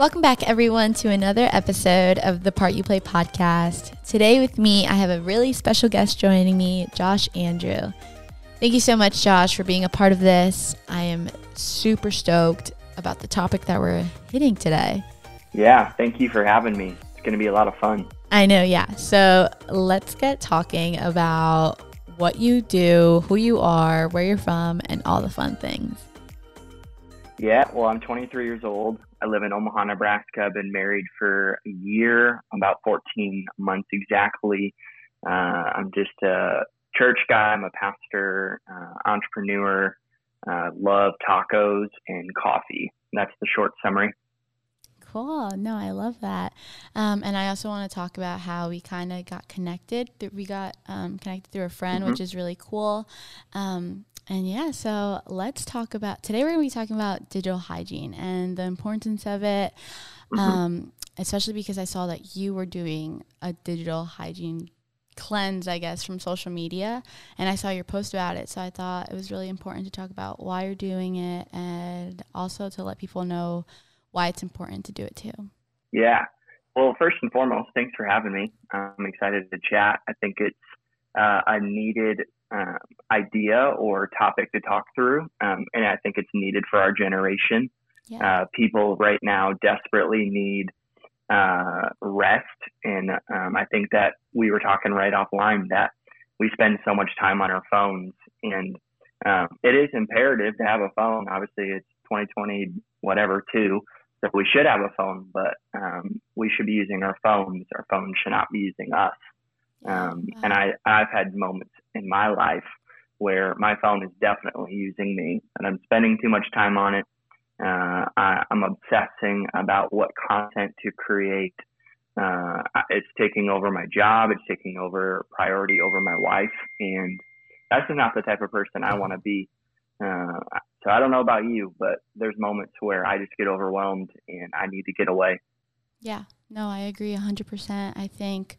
Welcome back, everyone, to another episode of the Part You Play podcast. Today, with me, I have a really special guest joining me, Josh Andrew. Thank you so much, Josh, for being a part of this. I am super stoked about the topic that we're hitting today. Yeah, thank you for having me. It's going to be a lot of fun. I know, yeah. So let's get talking about what you do, who you are, where you're from, and all the fun things. Yeah, well, I'm 23 years old. I live in Omaha, Nebraska. I've been married for a year, about 14 months exactly. Uh, I'm just a church guy. I'm a pastor, uh, entrepreneur, uh, love tacos and coffee. That's the short summary. Cool. No, I love that. Um, and I also want to talk about how we kind of got connected. We got um, connected through a friend, mm-hmm. which is really cool. Um, and yeah, so let's talk about today. We're going to be talking about digital hygiene and the importance of it, mm-hmm. Um, especially because I saw that you were doing a digital hygiene cleanse, I guess, from social media. And I saw your post about it. So I thought it was really important to talk about why you're doing it and also to let people know why it's important to do it too. Yeah. Well, first and foremost, thanks for having me. I'm excited to chat. I think it's uh, a needed uh, idea or topic to talk through. Um, and I think it's needed for our generation. Yeah. Uh, people right now desperately need uh, rest. And um, I think that we were talking right offline that we spend so much time on our phones, and um, it is imperative to have a phone. Obviously, it's 2020, whatever, too. So we should have a phone, but um, we should be using our phones. Our phones should not be using us. Um, and I, I've had moments in my life where my phone is definitely using me, and I'm spending too much time on it. Uh, I, am obsessing about what content to create. Uh, it's taking over my job. It's taking over priority over my wife, and that's not the type of person I want to be. Uh, so I don't know about you, but there's moments where I just get overwhelmed and I need to get away. Yeah, no, I agree 100%. I think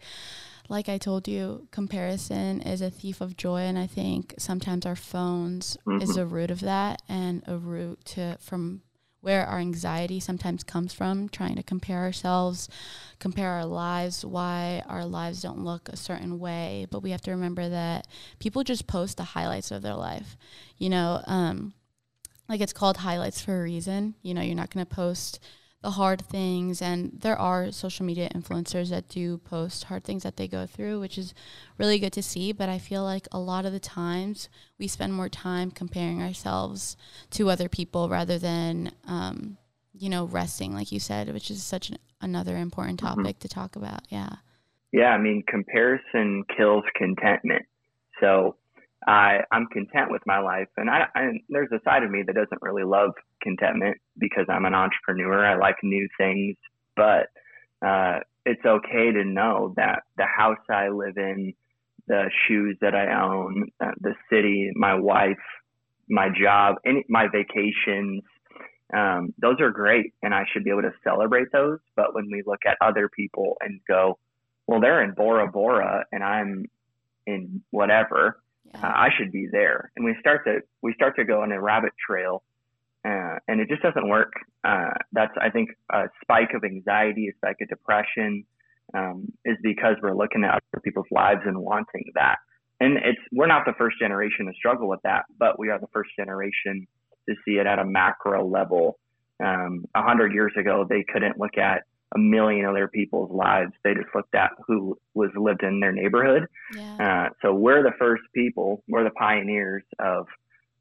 like I told you, comparison is a thief of joy, and I think sometimes our phones mm-hmm. is a root of that, and a root to from where our anxiety sometimes comes from, trying to compare ourselves, compare our lives, why our lives don't look a certain way. But we have to remember that people just post the highlights of their life. You know, um, like it's called highlights for a reason. You know, you're not going to post the hard things and there are social media influencers that do post hard things that they go through which is really good to see but i feel like a lot of the times we spend more time comparing ourselves to other people rather than um, you know resting like you said which is such an, another important mm-hmm. topic mm-hmm. to talk about yeah yeah i mean comparison kills contentment so I I'm content with my life, and I, I there's a side of me that doesn't really love contentment because I'm an entrepreneur. I like new things, but uh, it's okay to know that the house I live in, the shoes that I own, uh, the city, my wife, my job, any my vacations, um, those are great, and I should be able to celebrate those. But when we look at other people and go, well, they're in Bora Bora, and I'm in whatever uh, I should be there. And we start to we start to go on a rabbit trail, uh, and it just doesn't work. Uh, that's I think a spike of anxiety, a spike of depression, um, is because we're looking at other people's lives and wanting that. And it's we're not the first generation to struggle with that, but we are the first generation to see it at a macro level. Um, a um, hundred years ago, they couldn't look at a million other people's lives. They just looked at who was lived in their neighborhood. Yeah. Uh, so we're the first people. We're the pioneers of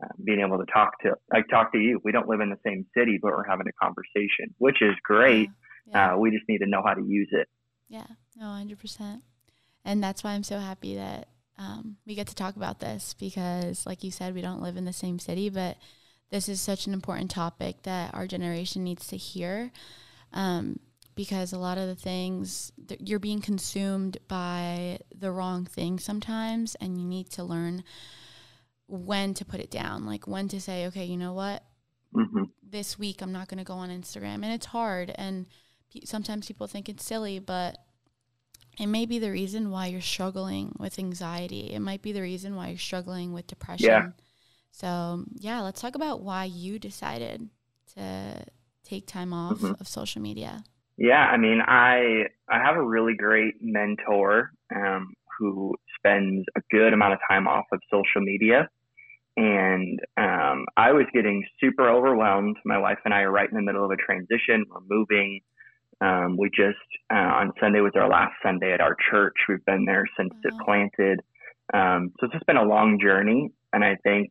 uh, being able to talk to, like talk to you. We don't live in the same city, but we're having a conversation, which is great. Yeah. Uh, we just need to know how to use it. Yeah, no, hundred percent. And that's why I'm so happy that um, we get to talk about this because, like you said, we don't live in the same city, but this is such an important topic that our generation needs to hear. Um, because a lot of the things you're being consumed by the wrong thing sometimes and you need to learn when to put it down like when to say okay you know what mm-hmm. this week i'm not going to go on instagram and it's hard and sometimes people think it's silly but it may be the reason why you're struggling with anxiety it might be the reason why you're struggling with depression yeah. so yeah let's talk about why you decided to take time off mm-hmm. of social media? Yeah, I mean, I I have a really great mentor um, who spends a good amount of time off of social media, and um, I was getting super overwhelmed. My wife and I are right in the middle of a transition. We're moving. Um, we just uh, on Sunday was our last Sunday at our church. We've been there since it planted. Um, so it's just been a long journey, and I think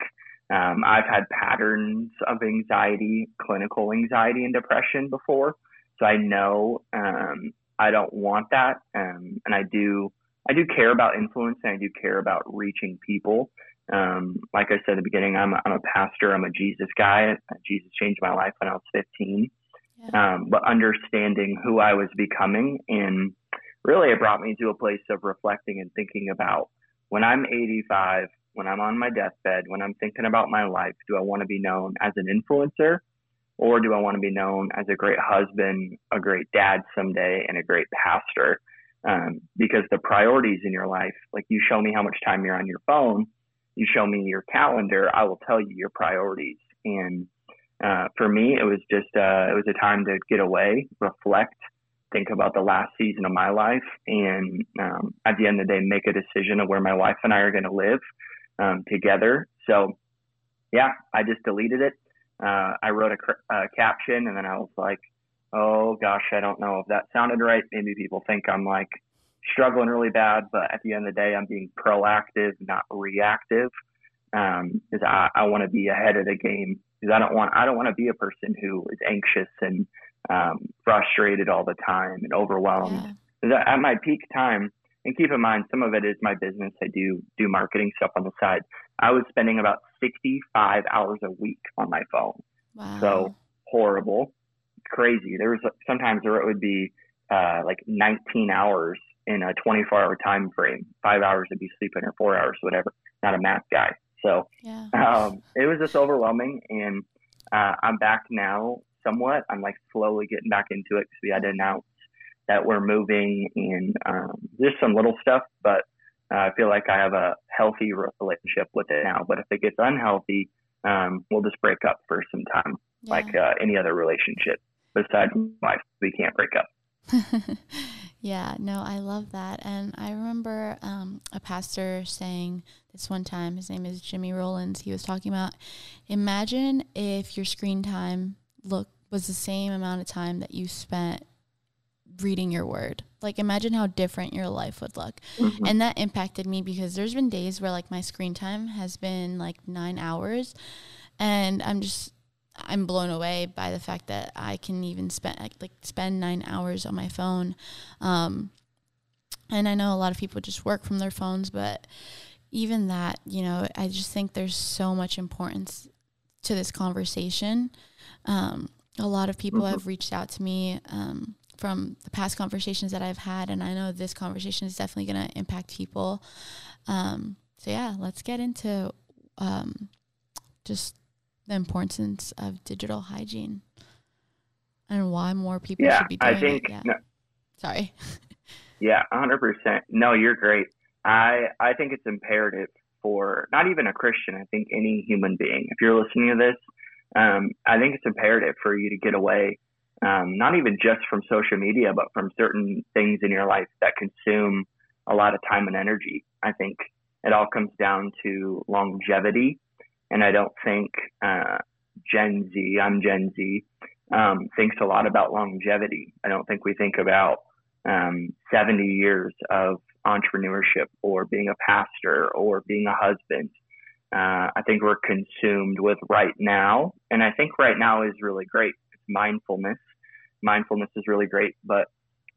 um, I've had patterns of anxiety, clinical anxiety, and depression before. So I know um, I don't want that, um, and I do. I do care about influence, and I do care about reaching people. Um, like I said at the beginning, I'm a, I'm a pastor. I'm a Jesus guy. Jesus changed my life when I was 15. Yeah. Um, but understanding who I was becoming, and really, it brought me to a place of reflecting and thinking about when I'm 85, when I'm on my deathbed, when I'm thinking about my life, do I want to be known as an influencer or do I want to be known as a great husband, a great dad someday, and a great pastor? Um, because the priorities in your life, like you show me how much time you're on your phone, you show me your calendar, I will tell you your priorities. And uh, for me, it was just uh, it was a time to get away, reflect, think about the last season of my life, and um, at the end of the day, make a decision of where my wife and I are going to live um, together. So, yeah, I just deleted it uh, I wrote a, a caption and then I was like, oh gosh, I don't know if that sounded right. Maybe people think I'm like struggling really bad, but at the end of the day, I'm being proactive, not reactive. Um, cause I, I want to be ahead of the game because I don't want, I don't want to be a person who is anxious and, um, frustrated all the time and overwhelmed. Yeah. At my peak time, and keep in mind, some of it is my business. I do do marketing stuff on the side. I was spending about 65 hours a week on my phone. Wow. So horrible, crazy. There was sometimes where it would be uh, like 19 hours in a 24 hour time frame. Five hours to be sleeping or four hours, whatever. Not a math guy. So yeah. um, it was just overwhelming. And uh, I'm back now somewhat. I'm like slowly getting back into it because we had to announce that we're moving and um, just some little stuff, but uh, I feel like I have a healthy relationship with it now. But if it gets unhealthy, um, we'll just break up for some time, yeah. like uh, any other relationship. Besides life, we can't break up. yeah, no, I love that. And I remember um, a pastor saying this one time, his name is Jimmy Rollins. He was talking about imagine if your screen time look was the same amount of time that you spent reading your word. Like imagine how different your life would look. Mm-hmm. And that impacted me because there's been days where like my screen time has been like 9 hours and I'm just I'm blown away by the fact that I can even spend like, like spend 9 hours on my phone. Um and I know a lot of people just work from their phones, but even that, you know, I just think there's so much importance to this conversation. Um, a lot of people mm-hmm. have reached out to me um, from the past conversations that I've had, and I know this conversation is definitely going to impact people. Um, so yeah, let's get into um, just the importance of digital hygiene and why more people yeah, should be doing I think, it. Yeah. No, Sorry. yeah, hundred percent. No, you're great. I I think it's imperative for not even a Christian. I think any human being. If you're listening to this, um, I think it's imperative for you to get away um, not even just from social media, but from certain things in your life that consume a lot of time and energy. I think it all comes down to longevity. And I don't think uh, Gen Z, I'm Gen Z, um, thinks a lot about longevity. I don't think we think about um, 70 years of entrepreneurship or being a pastor or being a husband. Uh, I think we're consumed with right now. And I think right now is really great. It's mindfulness mindfulness is really great, but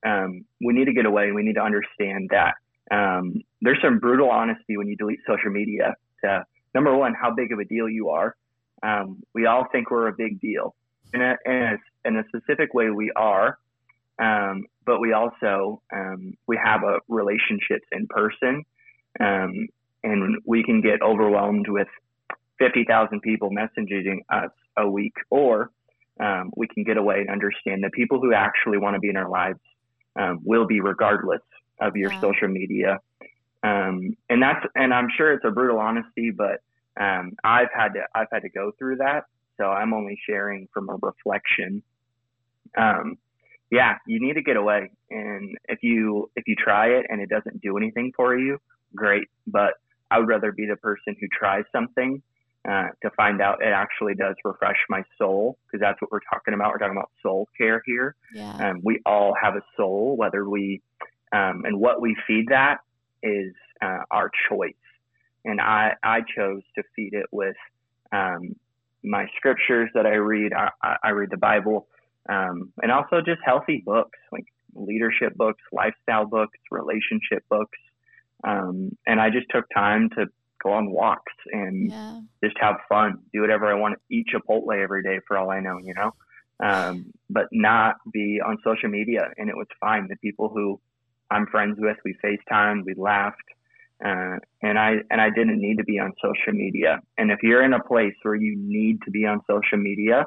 um, we need to get away. We need to understand that um, there's some brutal honesty when you delete social media. To number one, how big of a deal you are. Um, we all think we're a big deal, in a, in a, in a specific way we are, um, but we also um, we have a relationships in person, um, and we can get overwhelmed with fifty thousand people messaging us a week, or um, we can get away and understand that people who actually want to be in our lives um, will be regardless of your yeah. social media. Um, and that's, and I'm sure it's a brutal honesty, but um, I've had to, I've had to go through that. So I'm only sharing from a reflection um, yeah, you need to get away. And if you if you try it and it doesn't do anything for you, great. But I would rather be the person who tries something uh, to find out it actually does refresh my soul because that's what we're talking about. We're talking about soul care here. Yeah. Um, we all have a soul, whether we um, and what we feed that is uh, our choice. And I I chose to feed it with um, my scriptures that I read. I, I read the Bible, um, and also just healthy books like leadership books, lifestyle books, relationship books. Um, and I just took time to go on walks and Yeah. just have fun, do whatever I want, eat Chipotle every day for all I know, you know, um, but not be on social media. And it was fine. The people who I'm friends with, we FaceTime, we laughed, uh, and I and I didn't need to be on social media. And if you're in a place where you need to be on social media,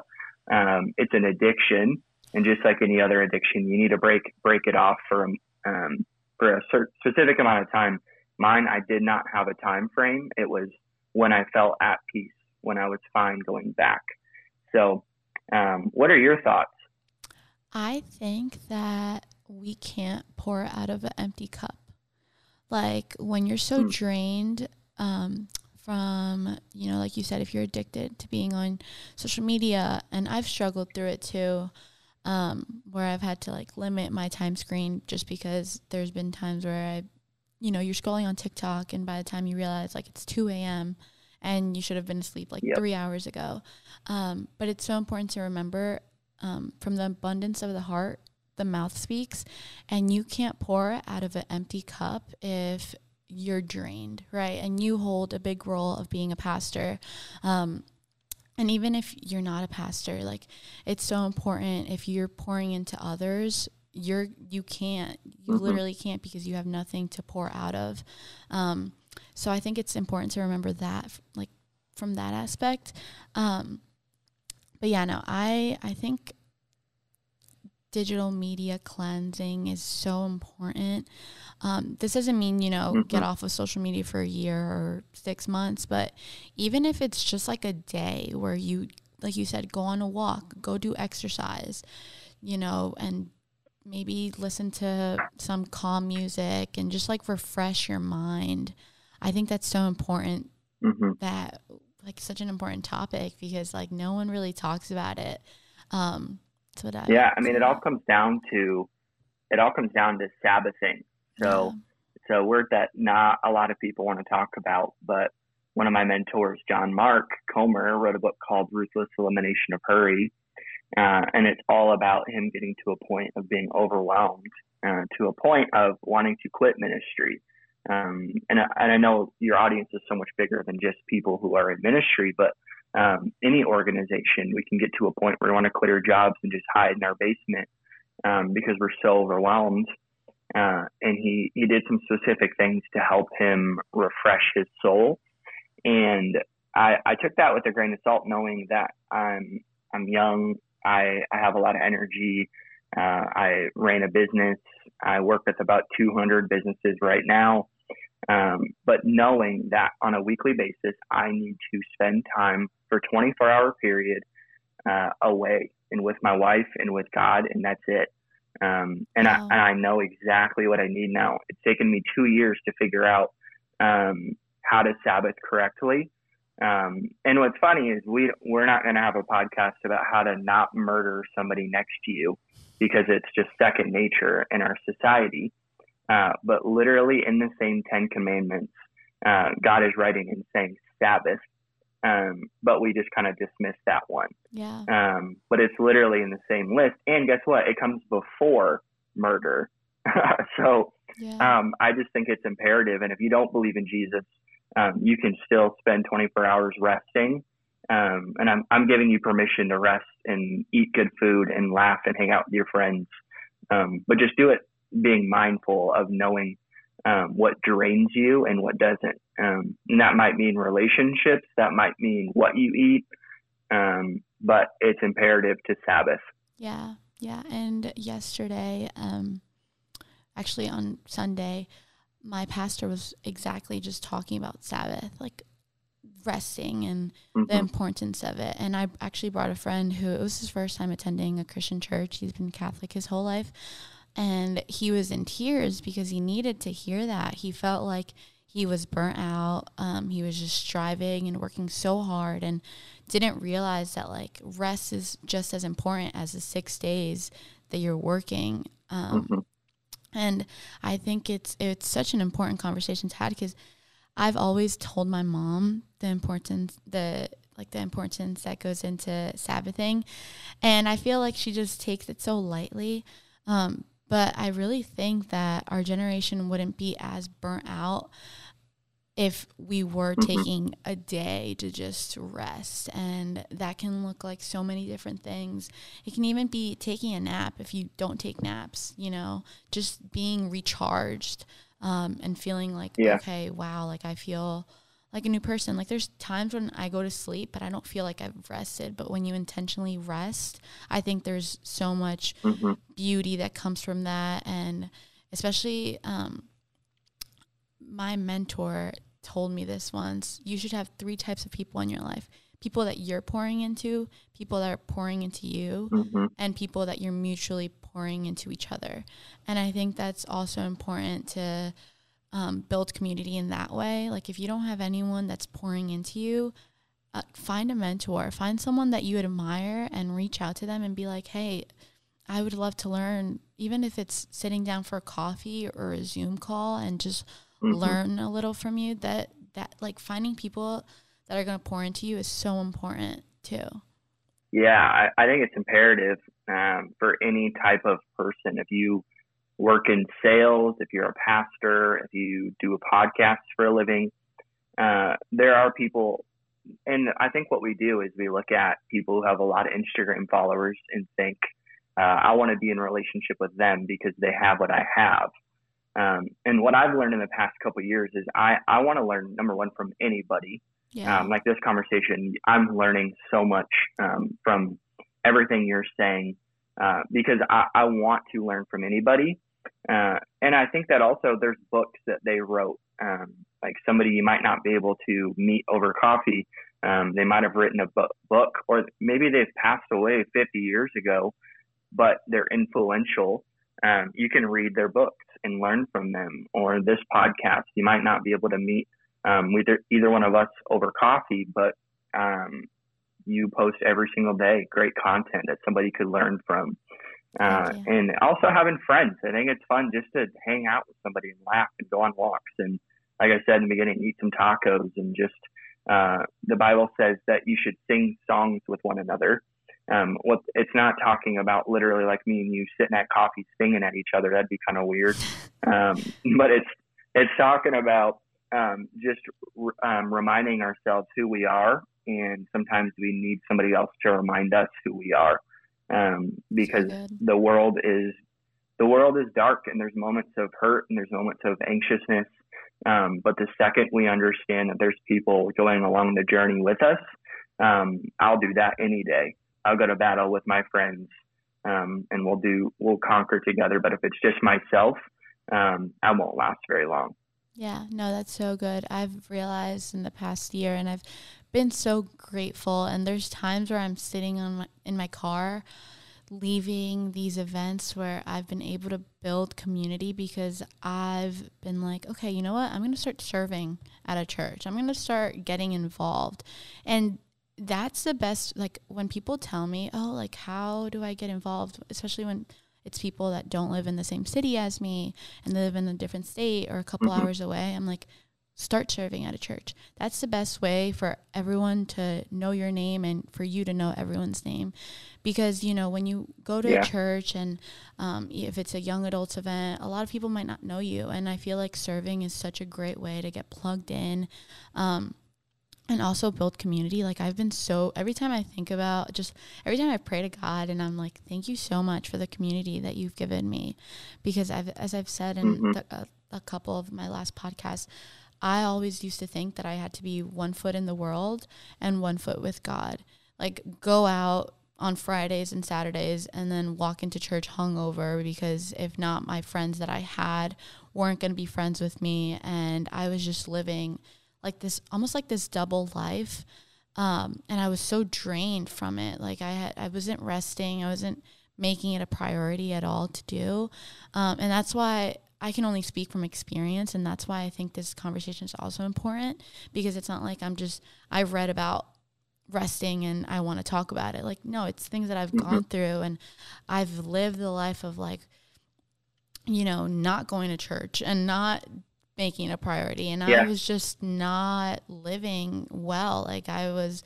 um, it's an addiction, and just like any other addiction, you need to break break it off for um, for a cer- specific amount of time. Mine, I did not have a time frame. It was when I felt at peace, when I was fine going back. So, um, what are your thoughts? I think that we can't pour out of an empty cup. Like when you're so Hmm. drained um, from, you know, like you said, if you're addicted to being on social media, and I've struggled through it too, um, where I've had to like limit my time screen just because there's been times where I, you know, you're scrolling on TikTok, and by the time you realize like it's 2 a.m. and you should have been asleep like Yep. three hours ago. Um, but it's so important to remember um, from the abundance of the heart, the mouth speaks, and you can't pour out of an empty cup if you're drained, right? And you hold a big role of being a pastor. Um, and even if you're not a pastor, like it's so important if you're pouring into others, you're you can't, you Mhm. literally can't because you have nothing to pour out of. Um, so I think it's important to remember that, like from that aspect. Um, but yeah, no, I I think digital media cleansing is so important. Um, this doesn't mean you know get Mhm. off of social media for a year or six months, but even if it's just like a day where you, like you said, go on a walk, go do exercise, you know, and maybe listen to some calm music and just like refresh your mind. I think that's so important hmm that like such an important topic because like no one really talks about it. Um, what I Yeah, I mean, it all comes down to it all comes down to Sabbathing. So, it's a word that not a lot of people want to talk about, but one of my mentors, John Mark Comer, wrote a book called Ruthless Elimination of Hurry. Uh, and it's all about him getting to a point of being overwhelmed, uh, to a point of wanting to quit ministry. Um, and, I- and I know your audience is so much bigger than just people who are in ministry, but um, any organization, we can get to a point where we want to quit our jobs and just hide in our basement um, because we're so overwhelmed. Uh, and he, he did some specific things to help him refresh his soul. And I, I took that with a grain of salt, knowing that I'm I'm young, I, I have a lot of energy. Uh, I ran a business. I work with about 200 businesses right now. Um, but knowing that on a weekly basis, I need to spend time for 24 hour period uh, away and with my wife and with God, and that's it. Um, and. I and I know exactly what I need now. It's taken me two years to figure out um, how to Sabbath correctly. Um, and what's funny is we we're not going to have a podcast about how to not murder somebody next to you because it's just second nature in our society. Uh, but literally in the same Ten Commandments, uh, God is writing and saying Sabbath, um, but we just kind of dismiss that one. yeah, Um, but it's literally in the same list. And guess what? It comes before murder. so yeah, um, I just think it's imperative. And if you don't believe in Jesus, um, you can still spend 24 hours resting. Um, and I'm, I'm giving you permission to rest and eat good food and laugh and hang out with your friends. Um, but just do it being mindful of knowing um, what drains you and what doesn't. Um, and that might mean relationships. That might mean what you eat. Um, but it's imperative to Sabbath. yeah, yeah. And yesterday, um, actually on Sunday, my pastor was exactly just talking about Sabbath, like resting and mm-hmm. the importance of it. And I actually brought a friend who it was his first time attending a Christian church. He's been Catholic his whole life. And he was in tears because he needed to hear that. He felt like he was burnt out. Um, he was just striving and working so hard and didn't realize that like rest is just as important as the six days that you're working. Um, mm-hmm. And I think it's it's such an important conversation to have because I've always told my mom the importance the like the importance that goes into Sabbathing, and I feel like she just takes it so lightly. Um, but I really think that our generation wouldn't be as burnt out if we were mm-hmm. taking a day to just rest. And that can look like so many different things. It can even be taking a nap if you don't take naps, you know, just being recharged um, and feeling like, yeah. okay, wow, like I feel like a new person. Like there's times when I go to sleep, but I don't feel like I've rested. But when you intentionally rest, I think there's so much mm-hmm. beauty that comes from that. And especially, um, my mentor told me this once. You should have three types of people in your life people that you're pouring into, people that are pouring into you, mm-hmm. and people that you're mutually pouring into each other. And I think that's also important to um, build community in that way. Like if you don't have anyone that's pouring into you, uh, find a mentor, find someone that you admire, and reach out to them and be like, hey, I would love to learn, even if it's sitting down for a coffee or a Zoom call and just mm-hmm. learn a little from you that that like finding people that are going to pour into you is so important too. Yeah i, I think it's imperative um, for any type of person. If you work in sales if you're a pastor if you do a podcast for a living uh, there are people and i think what we do is we look at people who have a lot of instagram followers and think uh, i want to be in a relationship with them because they have what i have um, and what I've learned in the past couple years is I, I want to learn number one from anybody. Yeah. Um, like this conversation, I'm learning so much um, from everything you're saying uh, because I, I want to learn from anybody. Uh, and I think that also there's books that they wrote, um, like somebody you might not be able to meet over coffee. Um, they might have written a bu- book, or maybe they've passed away 50 years ago, but they're influential. Um, you can read their books and learn from them. Or this podcast, you might not be able to meet um, either either one of us over coffee, but um, you post every single day great content that somebody could learn from. Uh, and also having friends. I think it's fun just to hang out with somebody and laugh and go on walks. And like I said in the beginning, eat some tacos and just, uh, the Bible says that you should sing songs with one another. Um, what it's not talking about literally like me and you sitting at coffee singing at each other. That'd be kind of weird. Um, but it's it's talking about um, just um, reminding ourselves who we are, and sometimes we need somebody else to remind us who we are, um, because so the world is the world is dark, and there's moments of hurt, and there's moments of anxiousness. Um, but the second we understand that there's people going along the journey with us, um, I'll do that any day. I'll go to battle with my friends, um, and we'll do we'll conquer together. But if it's just myself, um, I won't last very long. Yeah, no, that's so good. I've realized in the past year, and I've been so grateful. And there's times where I'm sitting on my, in my car, leaving these events where I've been able to build community because I've been like, okay, you know what? I'm going to start serving at a church. I'm going to start getting involved, and that's the best like when people tell me oh like how do i get involved? Especially when it's people that don't live in the same city as me and live in a different state or a couple mm-hmm. hours away i'm like start serving at a church. That's the best way for everyone to know your name and for you to know everyone's name. Because you know when you go to yeah. a church and um, if it's a young adults event a lot of people might not know you. And i feel like serving is such a great way to get plugged in. Um, and also build community. Like I've been so every time I think about just every time I pray to God and I'm like, thank you so much for the community that you've given me, because I've as I've said in mm-hmm. the, a, a couple of my last podcasts, I always used to think that I had to be one foot in the world and one foot with God. Like go out on Fridays and Saturdays and then walk into church hungover because if not, my friends that I had weren't going to be friends with me and I was just living like this almost like this double life. Um, and I was so drained from it. Like I had, I wasn't resting. I wasn't making it a priority at all to do. Um, and that's why I can only speak from experience. And that's why I think this conversation is also important because it's not like I'm just, I've read about resting and I want to talk about it. Like, no, it's things that I've mm-hmm. gone through and I've lived the life of like, you know, not going to church and not making a priority. And yeah. I was just not living well. Like, I was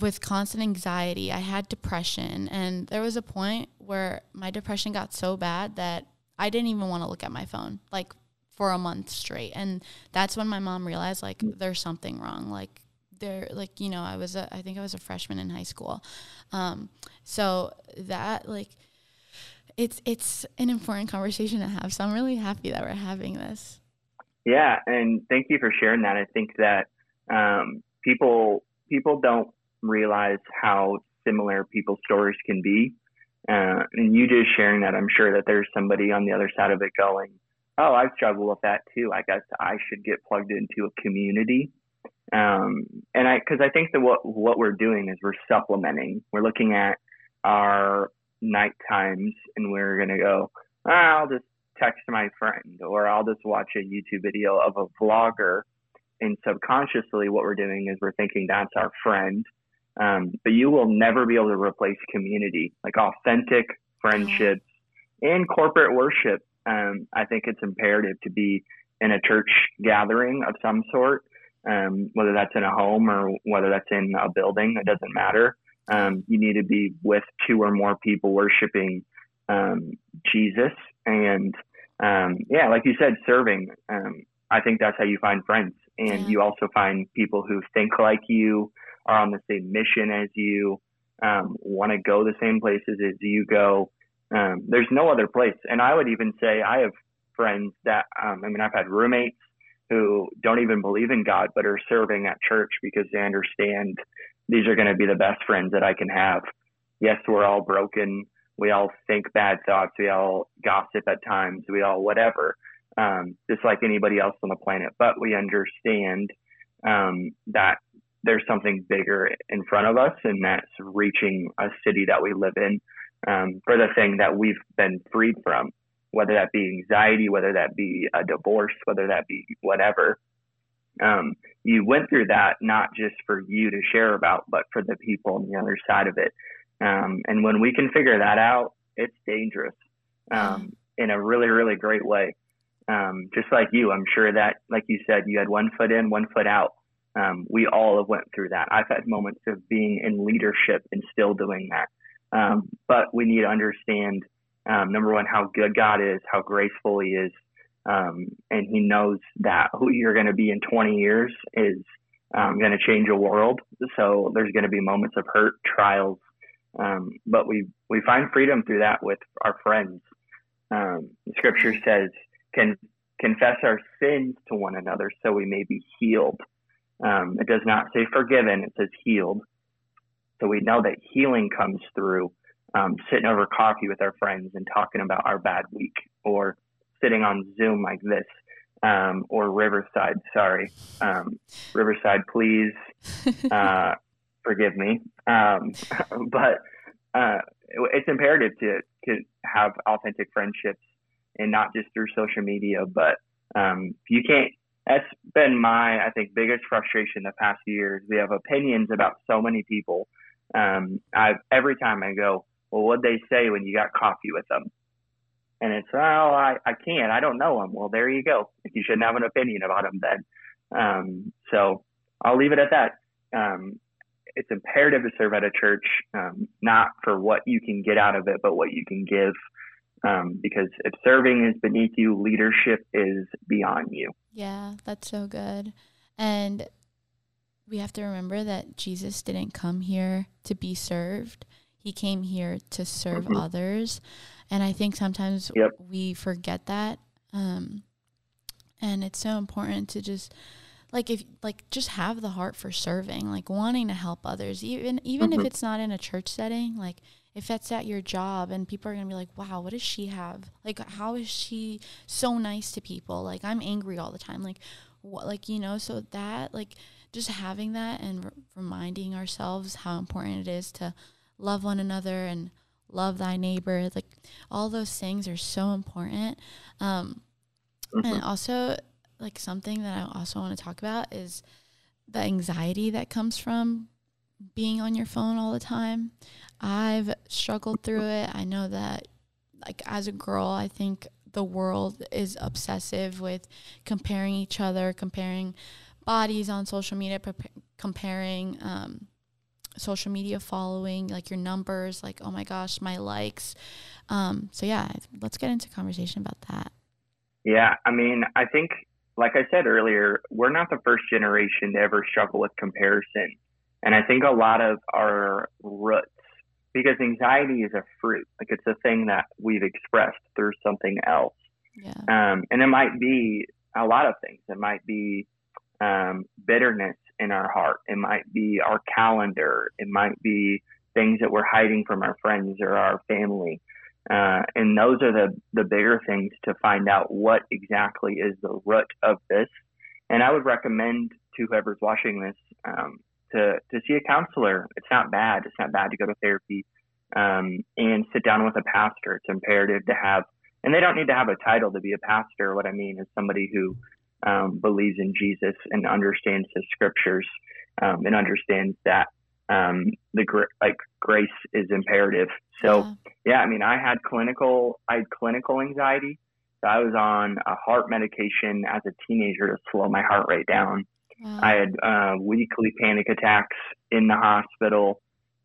with constant anxiety. I had depression. And there was a point where my depression got so bad that I didn't even want to look at my phone, like, for a month straight. And that's when my mom realized, like, mm. there's something wrong. Like, there like you know i was a i think i was a freshman in high school um so that like it's it's an important conversation to have so i'm really happy that we're having this yeah and thank you for sharing that. I think that um people people don't realize how similar people's stories can be. Uh, and you just sharing that i'm sure that there's somebody on the other side of it going oh i've struggled with that too. I guess i should get plugged into a community. Um, and I, cause I think that what, what we're doing is we're supplementing, we're looking at our night times and we're to go, ah, I'll just text my friend or I'll just watch a YouTube video of a vlogger. And subconsciously, what we're doing is we're thinking that's our friend. Um, but you will never be able to replace community, like authentic friendships and corporate worship. Um, I think it's imperative to be in a church gathering of some sort um, whether that's in a home or whether that's in a building, it doesn't matter. Um, you need to be with two or more people worshiping um, Jesus. And um, yeah, like you said, serving. Um, I think that's how you find friends. And yeah. you also find people who think like you, are on the same mission as you, um, want to go the same places as you go. there's no other place. And I would even say I have friends that, I mean, I've had roommates who don't even believe in God but are serving at church because they understand these are going to be the best friends that I can have. Yes, we're all broken. We all think bad thoughts. We all gossip at times. We all whatever, um, just like anybody else on the planet. But we understand um, that there's something bigger in front of us, and that's reaching a city that we live in um, for the thing that we've been freed from whether that be anxiety, whether that be a divorce, whether that be whatever. Um, you went through that not just for you to share about, but for the people on the other side of it. Um, and when we can figure that out, it's dangerous um, in a really, really great way. Um, just like you, I'm sure that, like you said, you had one foot in, one foot out. Um, we all have went through that. I've had moments of being in leadership and still doing that. Um, but we need to understand um, number one, how good God is, how graceful He is, and He knows that who you're going to be in 20 years is going to change a world. So there's going to be moments of hurt, trials, um, but we we find freedom through that with our friends. Um, scripture says, "Can confess our sins to one another, so we may be healed." Um, it does not say forgiven; it says healed. So we know that healing comes through um, sitting over coffee with our friends and talking about our bad week, or sitting on Zoom like this, um, or Riverside. Sorry, um, Riverside, please uh, forgive me. Um, but uh, it's imperative to to have authentic friendships, and not just through social media. But um, you can't. That's been my, I think, biggest frustration the past years. We have opinions about so many people. Um, I've every time I go, well, what'd they say when you got coffee with them? And it's, oh, I, I can't. I don't know them. Well, there you go. You shouldn't have an opinion about them then. Um, so I'll leave it at that. Um, it's imperative to serve at a church, um, not for what you can get out of it, but what you can give. Um, because if serving is beneath you, leadership is beyond you. Yeah, that's so good. And we have to remember that Jesus didn't come here to be served. He came here to serve mm-hmm. others. And I think sometimes yep. we forget that. Um, and it's so important to just like if like just have the heart for serving, like wanting to help others, even even mm-hmm. if it's not in a church setting, like if that's at your job and people are gonna be like, Wow, what does she have? Like how is she so nice to people? Like I'm angry all the time. Like what, like you know so that like just having that and reminding ourselves how important it is to love one another and love thy neighbor like all those things are so important um, mm-hmm. and also like something that i also want to talk about is the anxiety that comes from being on your phone all the time i've struggled through it i know that like as a girl i think the world is obsessive with comparing each other comparing bodies on social media comparing um, social media following, like your numbers, like, oh my gosh, my likes. Um, so yeah, let's get into conversation about that. Yeah, I mean, I think, like I said earlier, we're not the first generation to ever struggle with comparison. And I think a lot of our roots, because anxiety is a fruit, like it's a thing that we've expressed through something else. Yeah. Um, and it might be a lot of things. It might be um, bitterness in our heart. It might be our calendar. It might be things that we're hiding from our friends or our family. Uh, and those are the, the bigger things to find out what exactly is the root of this. And I would recommend to whoever's watching this um, to, to see a counselor. It's not bad. It's not bad to go to therapy um, and sit down with a pastor. It's imperative to have, and they don't need to have a title to be a pastor. What I mean is somebody who um, believes in Jesus and understands his scriptures um, and understands that um, the gr- like grace is imperative. So yeah. yeah, I mean, I had clinical, I had clinical anxiety. So I was on a heart medication as a teenager to slow my heart rate down. Wow. I had uh, weekly panic attacks in the hospital,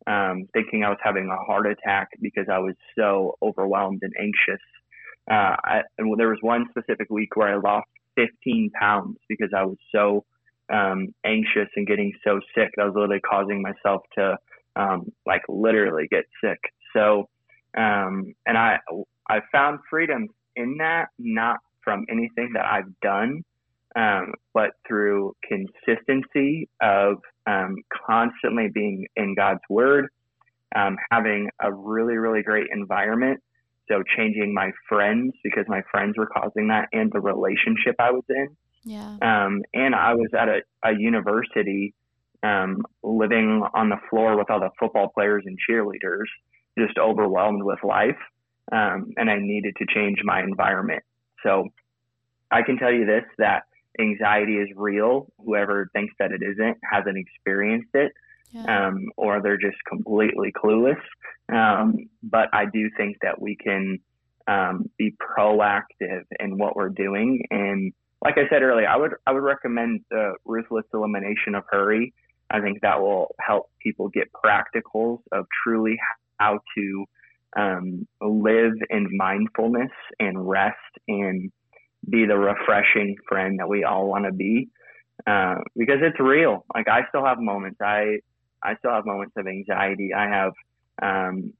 um, thinking I was having a heart attack because I was so overwhelmed and anxious. Uh, I, and there was one specific week where I lost 15 pounds because I was so um, anxious and getting so sick. I was literally causing myself to um, like literally get sick. So, um, and I I found freedom in that, not from anything that I've done, um, but through consistency of um, constantly being in God's Word, um, having a really really great environment so changing my friends because my friends were causing that and the relationship I was in. Yeah. Um, and I was at a, a university um, living on the floor with all the football players and cheerleaders, just overwhelmed with life. Um, and I needed to change my environment. So I can tell you this that anxiety is real. Whoever thinks that it isn't hasn't experienced it yeah. um, or they're just completely clueless. Um, but I do think that we can um, be proactive in what we're doing. And like I said earlier, I would I would recommend the ruthless elimination of hurry. I think that will help people get practicals of truly how to um, live in mindfulness and rest and be the refreshing friend that we all want to be. Uh, because it's real. Like I still have moments. I I still have moments of anxiety. I have um,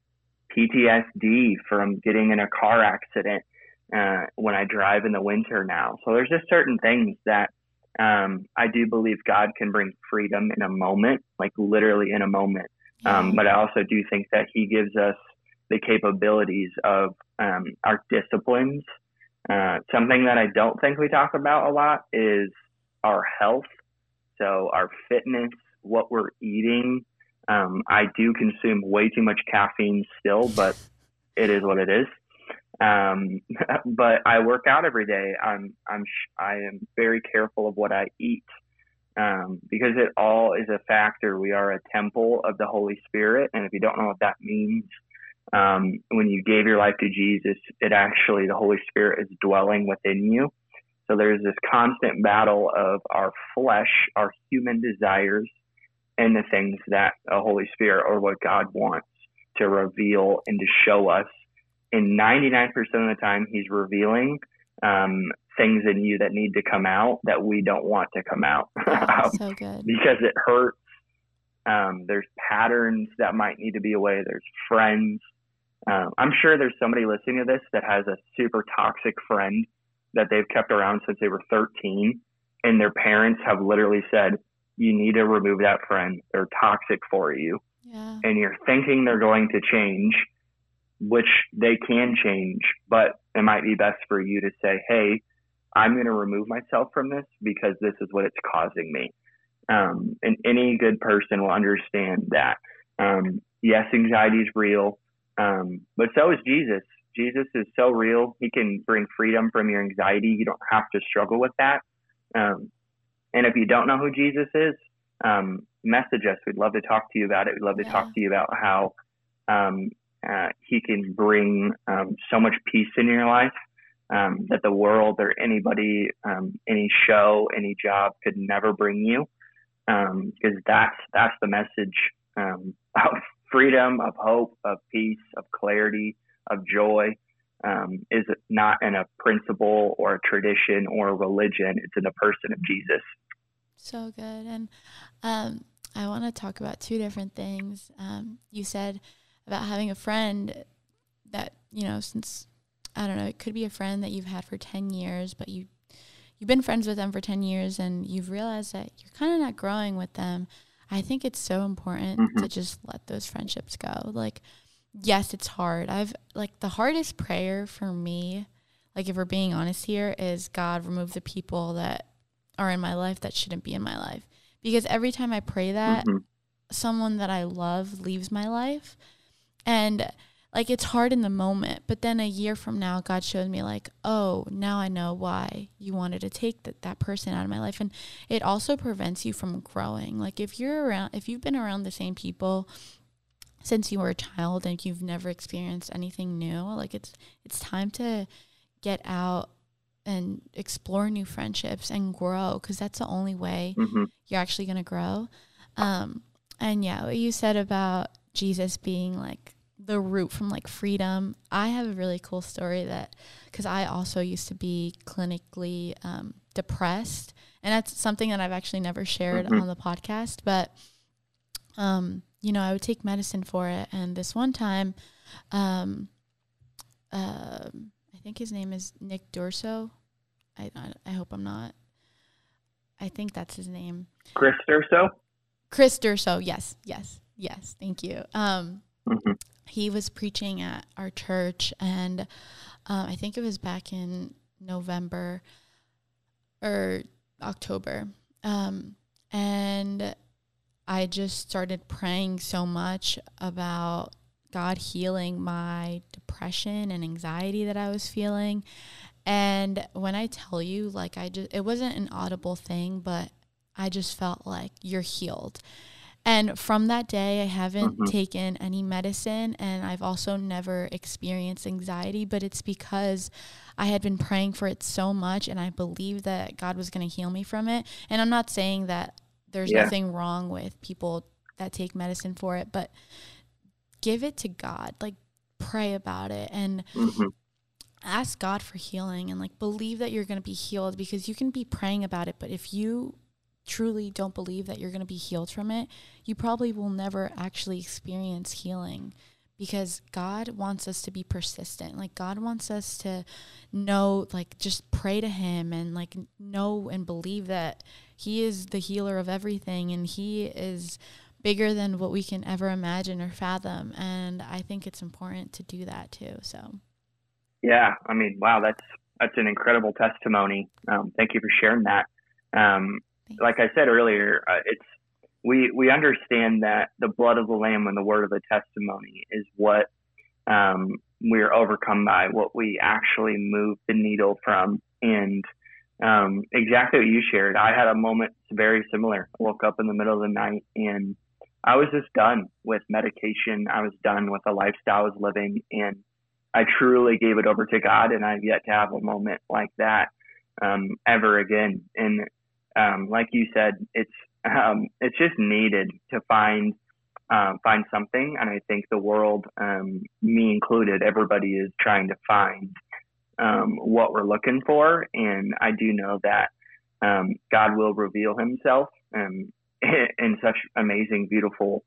PTSD from getting in a car accident uh, when I drive in the winter now. So there's just certain things that um, I do believe God can bring freedom in a moment, like literally in a moment. Um, but I also do think that He gives us the capabilities of um, our disciplines. Uh, something that I don't think we talk about a lot is our health. So our fitness, what we're eating. Um, I do consume way too much caffeine still, but it is what it is. Um, but I work out every day. I'm I'm I am very careful of what I eat um, because it all is a factor. We are a temple of the Holy Spirit, and if you don't know what that means, um, when you gave your life to Jesus, it actually the Holy Spirit is dwelling within you. So there's this constant battle of our flesh, our human desires, and the things that the Holy Spirit or what God wants to reveal and to show us. And 99% of the time, He's revealing um, things in you that need to come out that we don't want to come out. Oh, so good. because it hurts. Um, there's patterns that might need to be away. There's friends. Um, I'm sure there's somebody listening to this that has a super toxic friend that they've kept around since they were 13, and their parents have literally said, you need to remove that friend. They're toxic for you. Yeah. And you're thinking they're going to change, which they can change, but it might be best for you to say, hey, I'm going to remove myself from this because this is what it's causing me. Um, and any good person will understand that. Um, yes, anxiety is real, um, but so is Jesus. Jesus is so real. He can bring freedom from your anxiety. You don't have to struggle with that. Um, and if you don't know who Jesus is, um, message us. We'd love to talk to you about it. We'd love to yeah. talk to you about how um, uh, he can bring um, so much peace in your life um, that the world or anybody, um, any show, any job could never bring you. Because um, that's that's the message um, of freedom, of hope, of peace, of clarity, of joy. Um, is not in a principle or a tradition or a religion. It's in the person of Jesus. So good. And I want to talk about two different things. You said about having a friend that, you know, since, I don't know, it could be a friend that you've had for 10 years, but you, you've been friends with them for 10 years and you've realized that you're kind of not growing with them. I think it's so important mm-hmm. to just let those friendships go. Like, yes, it's hard. I've, like, the hardest prayer for me, like, if we're being honest here, is God, remove the people that are in my life that shouldn't be in my life because every time I pray that, mm-hmm. someone that I love leaves my life. And like it's hard in the moment, but then a year from now, God showed me, like, oh, now I know why you wanted to take that, that person out of my life. And it also prevents you from growing. Like, if you're around, if you've been around the same people since you were a child and you've never experienced anything new, like, it's, it's time to get out and explore new friendships and grow because that's the only way mm-hmm. you're actually going to grow. Um, and yeah, what you said about Jesus being like the root from like freedom. I have a really cool story that because I also used to be clinically um, depressed, and that's something that I've actually never shared mm-hmm. on the podcast. But um, you know, I would take medicine for it, and this one time, um, uh, I think his name is Nick Dorso. I, I, I hope I'm not. I think that's his name. Chris Durso. Chris Durso. Yes, yes, yes. Thank you. Um, mm-hmm. He was preaching at our church, and uh, I think it was back in November or October. Um, and I just started praying so much about God healing my depression and anxiety that I was feeling. And when I tell you, like, I just, it wasn't an audible thing, but I just felt like you're healed. And from that day, I haven't mm-hmm. taken any medicine, and I've also never experienced anxiety, but it's because I had been praying for it so much, and I believed that God was going to heal me from it. And I'm not saying that there's yeah. nothing wrong with people that take medicine for it, but give it to God. Like, pray about it. And mm-hmm ask God for healing and like believe that you're going to be healed because you can be praying about it, but if you truly don't believe that you're going to be healed from it, you probably will never actually experience healing because God wants us to be persistent. Like God wants us to know like just pray to him and like know and believe that he is the healer of everything and he is bigger than what we can ever imagine or fathom and I think it's important to do that too. So yeah, I mean, wow, that's that's an incredible testimony. Um, thank you for sharing that. Um, like I said earlier, uh, it's we we understand that the blood of the lamb and the word of the testimony is what um, we're overcome by, what we actually move the needle from, and um, exactly what you shared. I had a moment very similar. I woke up in the middle of the night and I was just done with medication. I was done with the lifestyle I was living, and I truly gave it over to God, and I've yet to have a moment like that um, ever again. And um, like you said, it's um, it's just needed to find uh, find something, and I think the world, um, me included, everybody is trying to find um, what we're looking for, and I do know that um, God will reveal Himself in such amazing, beautiful,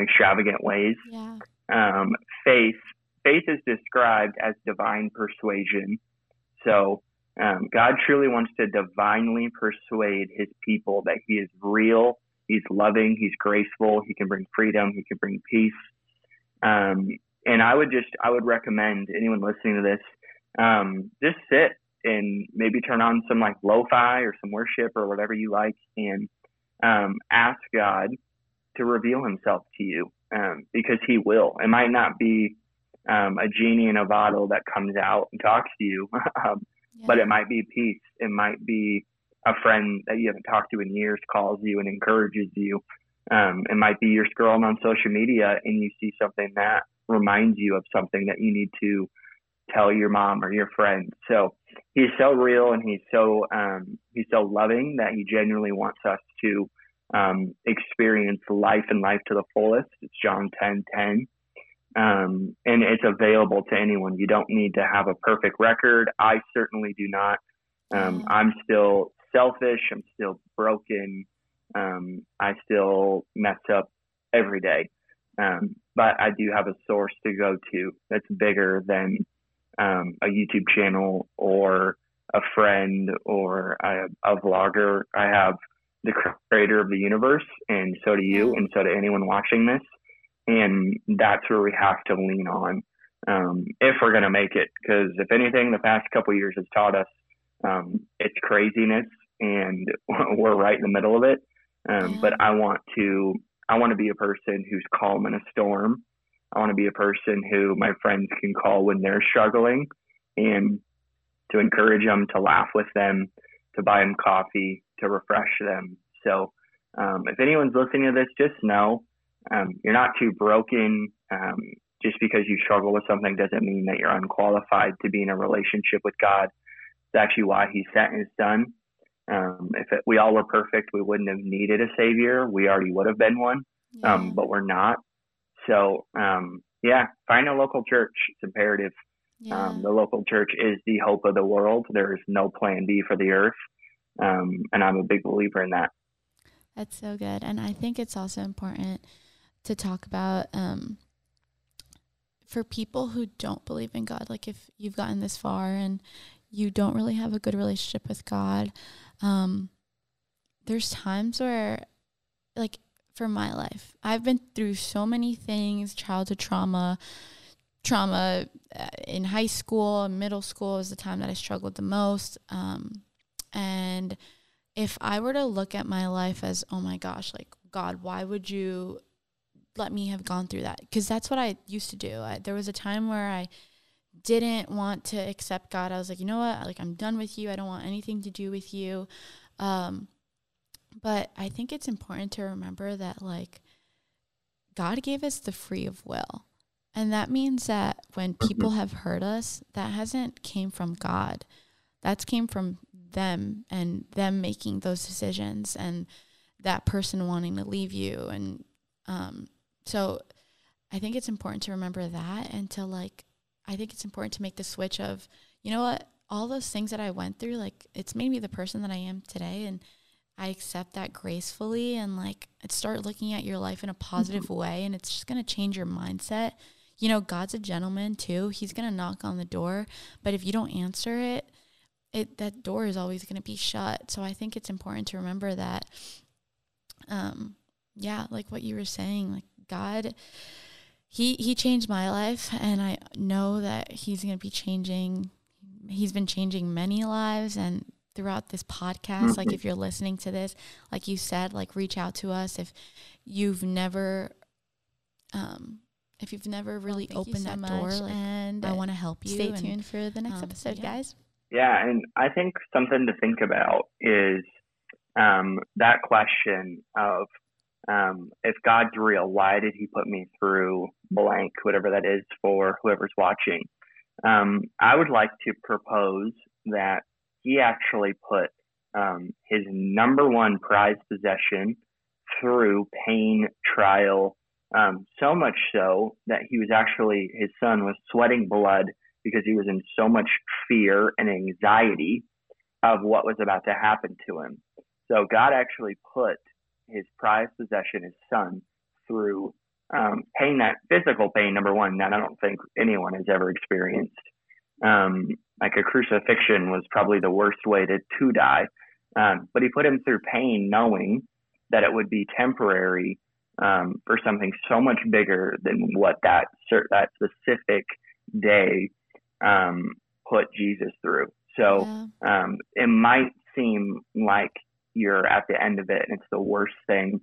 extravagant ways. Yeah. faith faith is described as divine persuasion. So um, God truly wants to divinely persuade his people that he is real, he's loving, he's graceful, he can bring freedom, he can bring peace. Um, and I would just, I would recommend anyone listening to this, um, just sit and maybe turn on some like lo-fi or some worship or whatever you like and um, ask God to reveal himself to you um, because he will. It might not be um, a genie in a bottle that comes out and talks to you, but it might be peace. It might be a friend that you haven't talked to in years calls you and encourages you. Um, it might be you're scrolling on social media and you see something that reminds you of something that you need to tell your mom or your friend. So he's so real and he's so um, he's so loving that he genuinely wants us to um, experience life and life to the fullest. It's John 10 10. Um, and it's available to anyone. You don't need to have a perfect record. I certainly do not. Um, I'm still selfish. I'm still broken. Um, I still mess up every day. Um, but I do have a source to go to that's bigger than um, a YouTube channel or a friend or a, a vlogger. I have the creator of the universe, and so do you, and so do anyone watching this. And that's where we have to lean on um, if we're going to make it. Because if anything, the past couple years has taught us um, it's craziness, and we're right in the middle of it. Um, but I want to, I want to be a person who's calm in a storm. I want to be a person who my friends can call when they're struggling, and to encourage them, to laugh with them, to buy them coffee, to refresh them. So um, if anyone's listening to this, just know um, you're not too broken. Um, just because you struggle with something doesn't mean that you're unqualified to be in a relationship with God. It's actually why He sent His Son. Um, if it, we all were perfect, we wouldn't have needed a Savior. We already would have been one, um, but we're not. So, um, yeah, find a local church. It's imperative. Yeah. the local church is the hope of the world. There is no plan B for the earth. Um, and I'm a big believer in that. That's so good. And I think it's also important to talk about um, for people who don't believe in God, like if you've gotten this far and you don't really have a good relationship with God, um, there's times where, like, for my life, I've been through so many things childhood trauma, trauma uh, in high school, middle school is the time that I struggled the most. Um, and if I were to look at my life as, oh my gosh, like, God, why would you let me have gone through that? Because that's what I used to do. I, there was a time where I didn't want to accept God. I was like, you know what? Like, I'm done with you. I don't want anything to do with you. Um, but I think it's important to remember that, like, God gave us the free of will. And that means that when people have hurt us, that hasn't came from God. That's came from them and them making those decisions and that person wanting to leave you and um, so i think it's important to remember that and to like i think it's important to make the switch of you know what all those things that i went through like it's made me the person that i am today and i accept that gracefully and like start looking at your life in a positive mm-hmm. way and it's just going to change your mindset you know god's a gentleman too he's going to knock on the door but if you don't answer it it that door is always going to be shut. So I think it's important to remember that. Um, yeah, like what you were saying, like God, he he changed my life, and I know that he's going to be changing. He's been changing many lives, and throughout this podcast, mm-hmm. like if you're listening to this, like you said, like reach out to us if you've never. Um, if you've never really well, opened so that door, like, and I want to help you. Stay tuned for the next um, episode, yeah. guys. Yeah, and I think something to think about is um, that question of um, if God's real, why did He put me through blank, whatever that is for whoever's watching? Um, I would like to propose that He actually put um, His number one prized possession through pain, trial, um, so much so that He was actually His Son was sweating blood because he was in so much fear and anxiety of what was about to happen to him. So God actually put his prized possession, his son, through um, pain, that physical pain, number one, that I don't think anyone has ever experienced. Um, like a crucifixion was probably the worst way to, to die. Um, but he put him through pain knowing that it would be temporary um, for something so much bigger than what that that specific day um, put Jesus through. So yeah. um, it might seem like you're at the end of it and it's the worst thing.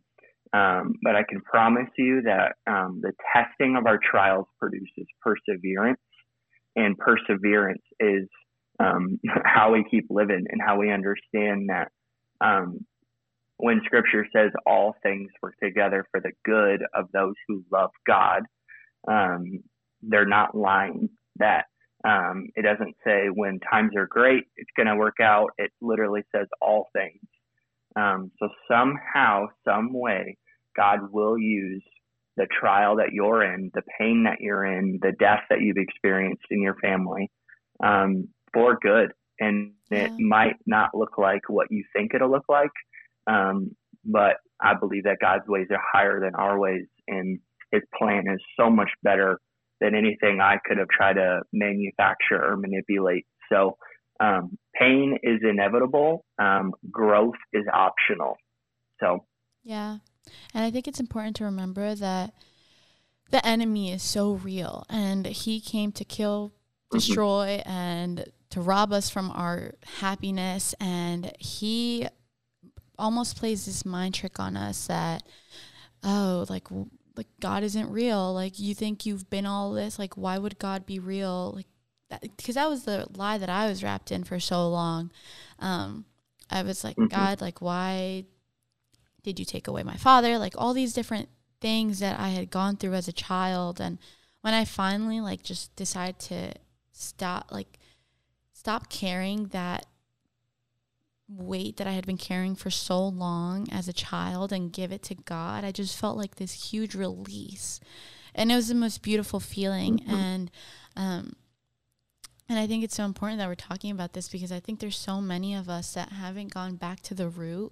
Um, but I can promise you that um, the testing of our trials produces perseverance, and perseverance is um, how we keep living and how we understand that um, when Scripture says all things work together for the good of those who love God, um, they're not lying. That um, it doesn't say when times are great, it's going to work out. It literally says all things. Um, so somehow, some way, God will use the trial that you're in, the pain that you're in, the death that you've experienced in your family, um, for good. And yeah. it might not look like what you think it'll look like, um, but I believe that God's ways are higher than our ways, and His plan is so much better than anything I could have tried to manufacture or manipulate. So um, pain is inevitable. Um, growth is optional. So yeah, and I think it's important to remember that the enemy is so real, and he came to kill, mm-hmm. destroy, mm-hmm. and to rob us from our happiness. And he almost plays this mind trick on us that oh, like like God isn't real. Like you think you've been all this. Like why would God be real? Like because that, that, was the lie that I was wrapped in for so long. Um, I was like, mm-hmm. God, like why did you take away my father? Like all these different things that I had gone through as a child, and when I finally like just decided to stop, like stop carrying that weight that I had been carrying for so long as a child and give it to God, I just felt like this huge release. And it was the most beautiful feeling. Mm-hmm. And, um, and I think it's so important that we're talking about this because I think there's so many of us that haven't gone back to the root.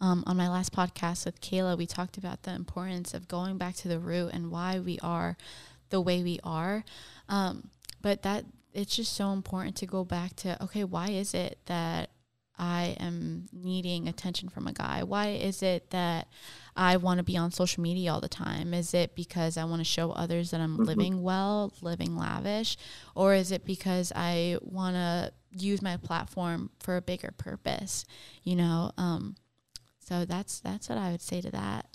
Um, on my last podcast with Kayla, we talked about the importance of going back to the root and why we are the way we are. Um, but that it's just so important to go back to okay, why is it that I am needing attention from a guy? Why is it that I want to be on social media all the time? Is it because I want to show others that I'm mm-hmm. living well, living lavish? Or is it because I want to use my platform for a bigger purpose? You know, um, so that's that's what I would say to that.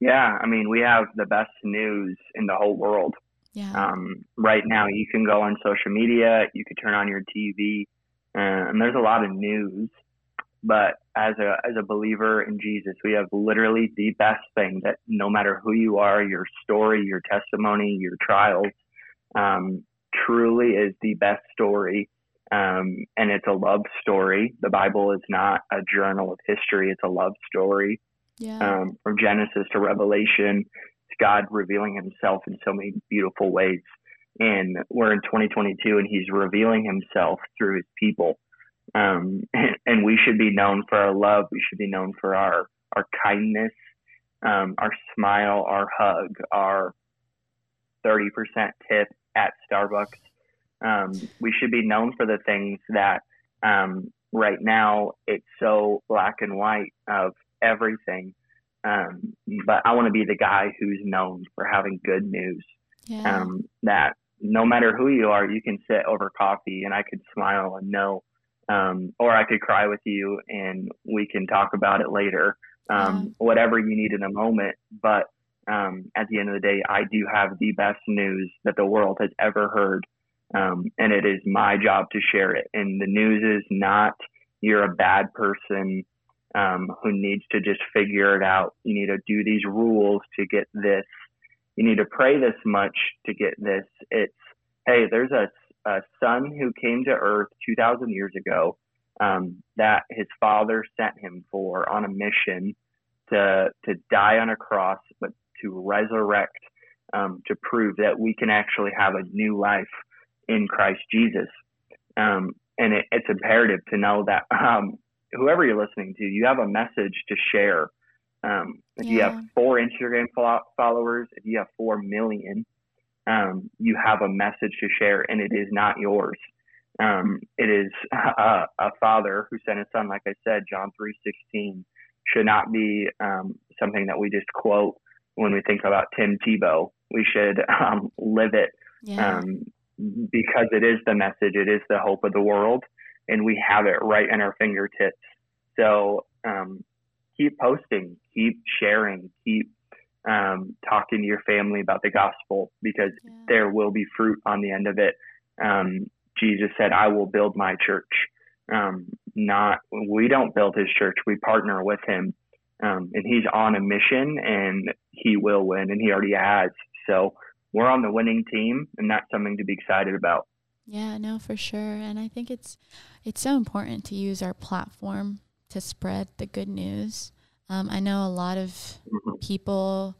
Yeah, I mean, we have the best news in the whole world. Yeah. Um, right now, you can go on social media, you can turn on your TV, and there's a lot of news. But as a as a believer in Jesus, we have literally the best thing that no matter who you are, your story, your testimony, your trials, um, truly is the best story. Um, and it's a love story. The Bible is not a journal of history; it's a love story. Yeah. Um, from Genesis to Revelation, it's God revealing Himself in so many beautiful ways and we're in 2022 and he's revealing himself through his people. Um, and, we should be known for our love. We should be known for our our kindness um, our smile our hug our 30% tip at starbucks. Um, we should be known for the things that um, right now it's so black and white of everything. Um, but i want to be the guy who's known for having good news yeah. um, that no matter who you are, you can sit over coffee and I could smile and know, um, or I could cry with you and we can talk about it later. Um, yeah. Whatever you need in a moment. But um, at the end of the day, I do have the best news that the world has ever heard. Um, and it is my job to share it. And the news is not you're a bad person um, who needs to just figure it out. You need to do these rules to get this you need to pray this much to get this. It's, hey, there's a, a son who came to earth 2,000 years ago um, that his father sent him for on a mission to, to die on a cross, but to resurrect, um, to prove that we can actually have a new life in Christ Jesus. Um, and it, it's imperative to know that um, whoever you're listening to, you have a message to share um, if yeah. you have four Instagram followers, if you have four million, um, you have a message to share, and it is not yours. Um, it is a, a, father who sent his son. Like I said, John three sixteen should not be um, something that we just quote when we think about Tim Tebow. We should um, live it yeah. Um, because it is the message. It is the hope of the world. and we have it right in our fingertips. So um, keep posting, keep sharing, keep um, talking to your family about the gospel because yeah. there will be fruit on the end of it. Um, Jesus said, I will build my church. Um, not, we don't build his church, we partner with him. Um, and he's on a mission and he will win and he already has. So we're on the winning team and that's something to be excited about. Yeah, no, for sure. And I think it's, it's so important to use our platform to spread the good news. Um, I know a lot of mm-hmm. people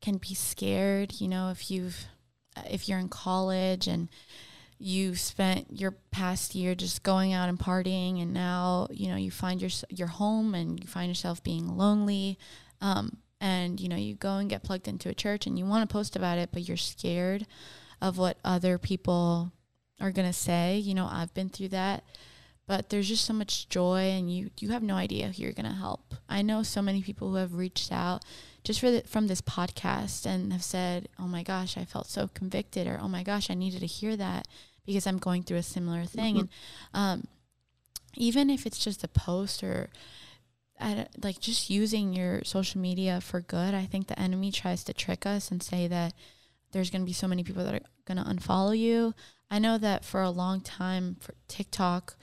can be scared, you know, if you've if you're in college and you spent your past year just going out and partying and now, you know, you find your your home and you find yourself being lonely. Um, and you know, you go and get plugged into a church and you want to post about it, but you're scared of what other people are going to say. You know, I've been through that but there's just so much joy and you you have no idea who you're going to help. I know so many people who have reached out just for the, from this podcast and have said, "Oh my gosh, I felt so convicted," or "Oh my gosh, I needed to hear that because I'm going through a similar thing." Mm-hmm. And um, even if it's just a post or like just using your social media for good, I think the enemy tries to trick us and say that there's going to be so many people that are going to unfollow you. I know that for a long time, for TikTok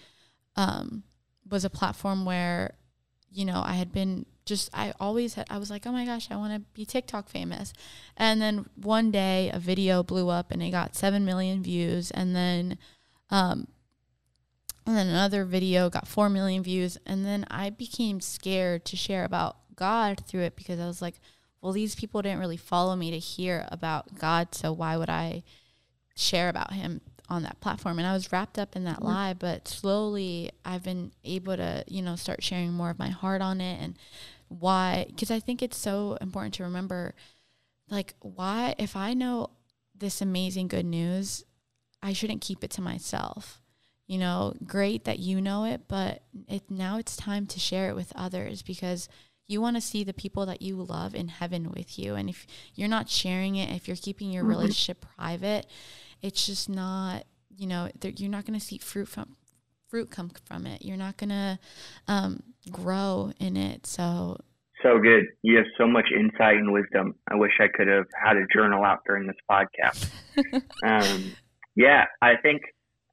um, was a platform where, you know, I had been just, I always had, I was like, oh my gosh, I want to be TikTok famous. And then one day a video blew up and it got 7 million views. And then, um, and then another video got 4 million views. And then I became scared to share about God through it because I was like, well, these people didn't really follow me to hear about God. So why would I share about him on that platform and I was wrapped up in that mm-hmm. lie but slowly I've been able to you know start sharing more of my heart on it and why because I think it's so important to remember like why if I know this amazing good news I shouldn't keep it to myself you know great that you know it but it now it's time to share it with others because you want to see the people that you love in heaven with you and if you're not sharing it if you're keeping your mm-hmm. relationship private it's just not you know you're not going to see fruit from fruit come from it. You're not going to um, grow in it. So so good. You have so much insight and wisdom. I wish i could have had a journal out during this podcast. Um, yeah i think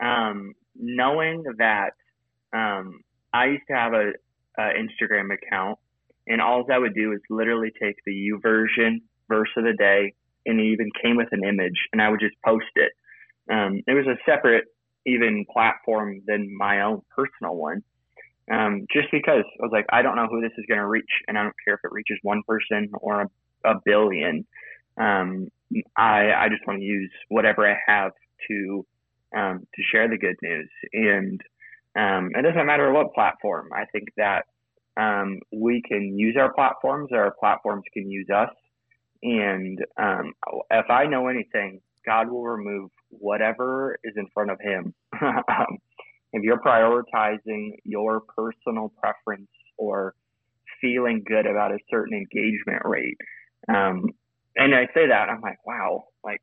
um, knowing that um, i used to have a, a instagram account and all I would do is literally take the YouVersion verse of the day and it even came with an image and I would just post it. Um, it was a separate even platform than my own personal one. Um, just because I was like, I don't know who this is going to reach, and I don't care if it reaches one person or a, a billion. Um, I I just want to use whatever I have to um, to share the good news, and um, it doesn't matter what platform. I think that um, we can use our platforms, or our platforms can use us. And um, if I know anything, God will remove whatever is in front of him. if you're prioritizing your personal preference or feeling good about a certain engagement rate, um, and I say that, I'm like, wow, like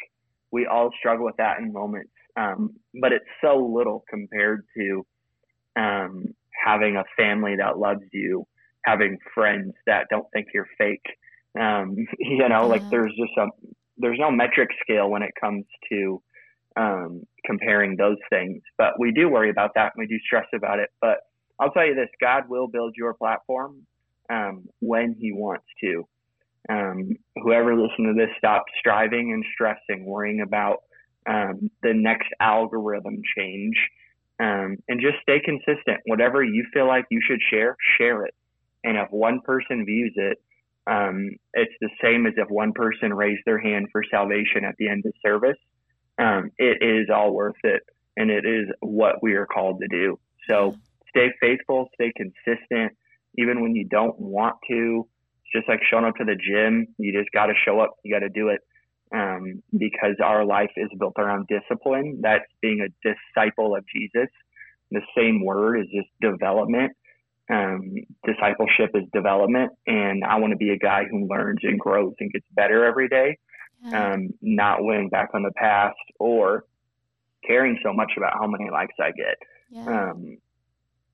we all struggle with that in moments, um, but it's so little compared to um, having a family that loves you, having friends that don't think you're fake. Um, you know, like there's just a there's no metric scale when it comes to um, comparing those things. But we do worry about that and we do stress about it. But I'll tell you this God will build your platform um, when He wants to. Um, whoever listened to this, stop striving and stressing, worrying about um, the next algorithm change. Um, and just stay consistent. Whatever you feel like you should share, share it. And if one person views it, um, it's the same as if one person raised their hand for salvation at the end of service. Um, it is all worth it, and it is what we are called to do. So stay faithful, stay consistent, even when you don't want to. It's just like showing up to the gym. You just got to show up. You got to do it um, because our life is built around discipline. That's being a disciple of Jesus. The same word is just development um, discipleship is development, and I want to be a guy who learns and grows and gets better every day, yeah. um, not weighing back on the past or caring so much about how many likes I get. Yeah. Um,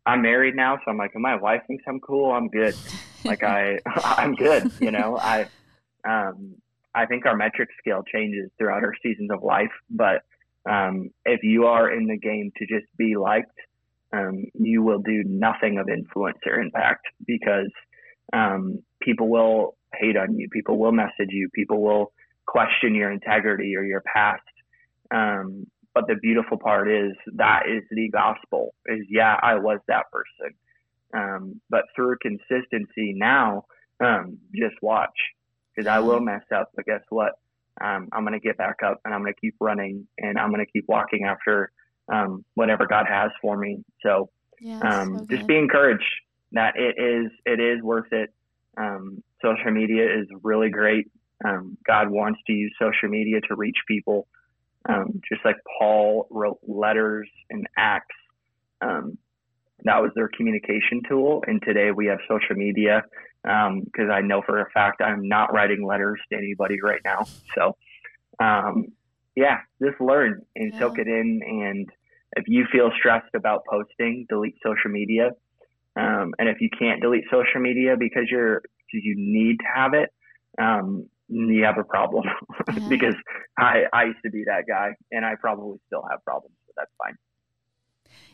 I'm married now, so I'm like, my wife thinks I'm cool. I'm good. like I, I'm good. You know, I, um, I think our metric scale changes throughout our seasons of life, but um, if you are in the game to just be liked, um, you will do nothing of influence or impact because um, people will hate on you, people will message you, people will question your integrity or your past. Um, but the beautiful part is that is the gospel. Is yeah, I was that person. Um, but through consistency now, um, just watch because I will mess up. But guess what? Um, I'm going to get back up and I'm going to keep running and I'm going to keep walking after um, whatever God has for me. So, um, so just be encouraged that it is it is worth it. Um, social media is really great. Um, God wants to use social media to reach people, um, just like Paul wrote letters in Acts. Um, that was their communication tool, and today we have social media because I know for a fact I'm not writing letters to anybody right now. So, yeah, just learn and yeah. soak it in. And if you feel stressed about posting, delete social media. Um, and if you can't delete social media because you're because you need to have it, um, you have a problem. Yeah. because I I used to be that guy, and I probably still have problems, but that's fine.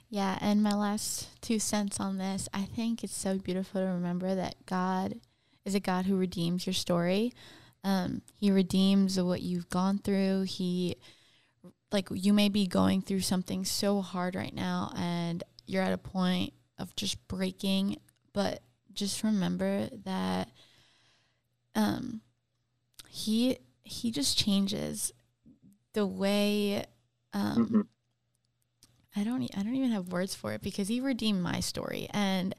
Yeah, and my last two cents on this, I think it's so beautiful to remember that God is a God who redeems your story. Um, he redeems what you've gone through. He like you may be going through something so hard right now and you're at a point of just breaking but just remember that um he he just changes the way um mm-hmm. I don't I don't even have words for it because he redeemed my story and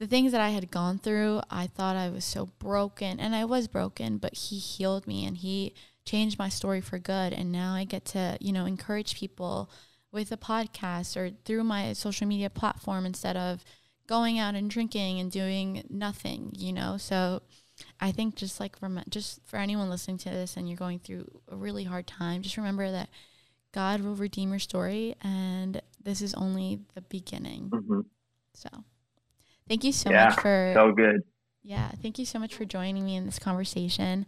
the things that I had gone through, I thought I was so broken and I was broken, but he healed me and he changed my story for good. And now I get to, you know, encourage people with a podcast or through my social media platform instead of going out and drinking and doing nothing, you know? So I think just like just for anyone listening to this and you're going through a really hard time, just remember that God will redeem your story and this is only the beginning. Mm-hmm. So thank you so yeah, much for so good. Yeah, thank you so much for joining me in this conversation.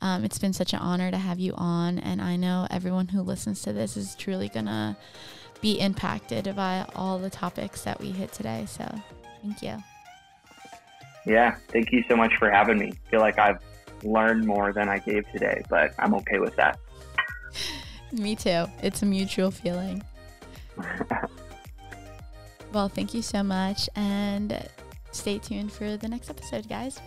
Um, it's been such an honor to have you on, and I know everyone who listens to this is truly gonna be impacted by all the topics that we hit today. So, thank you. Yeah, thank you so much for having me. I feel like I've learned more than I gave today, but I'm okay with that. me too. It's a mutual feeling. well, thank you so much, and Stay tuned for the next episode, guys.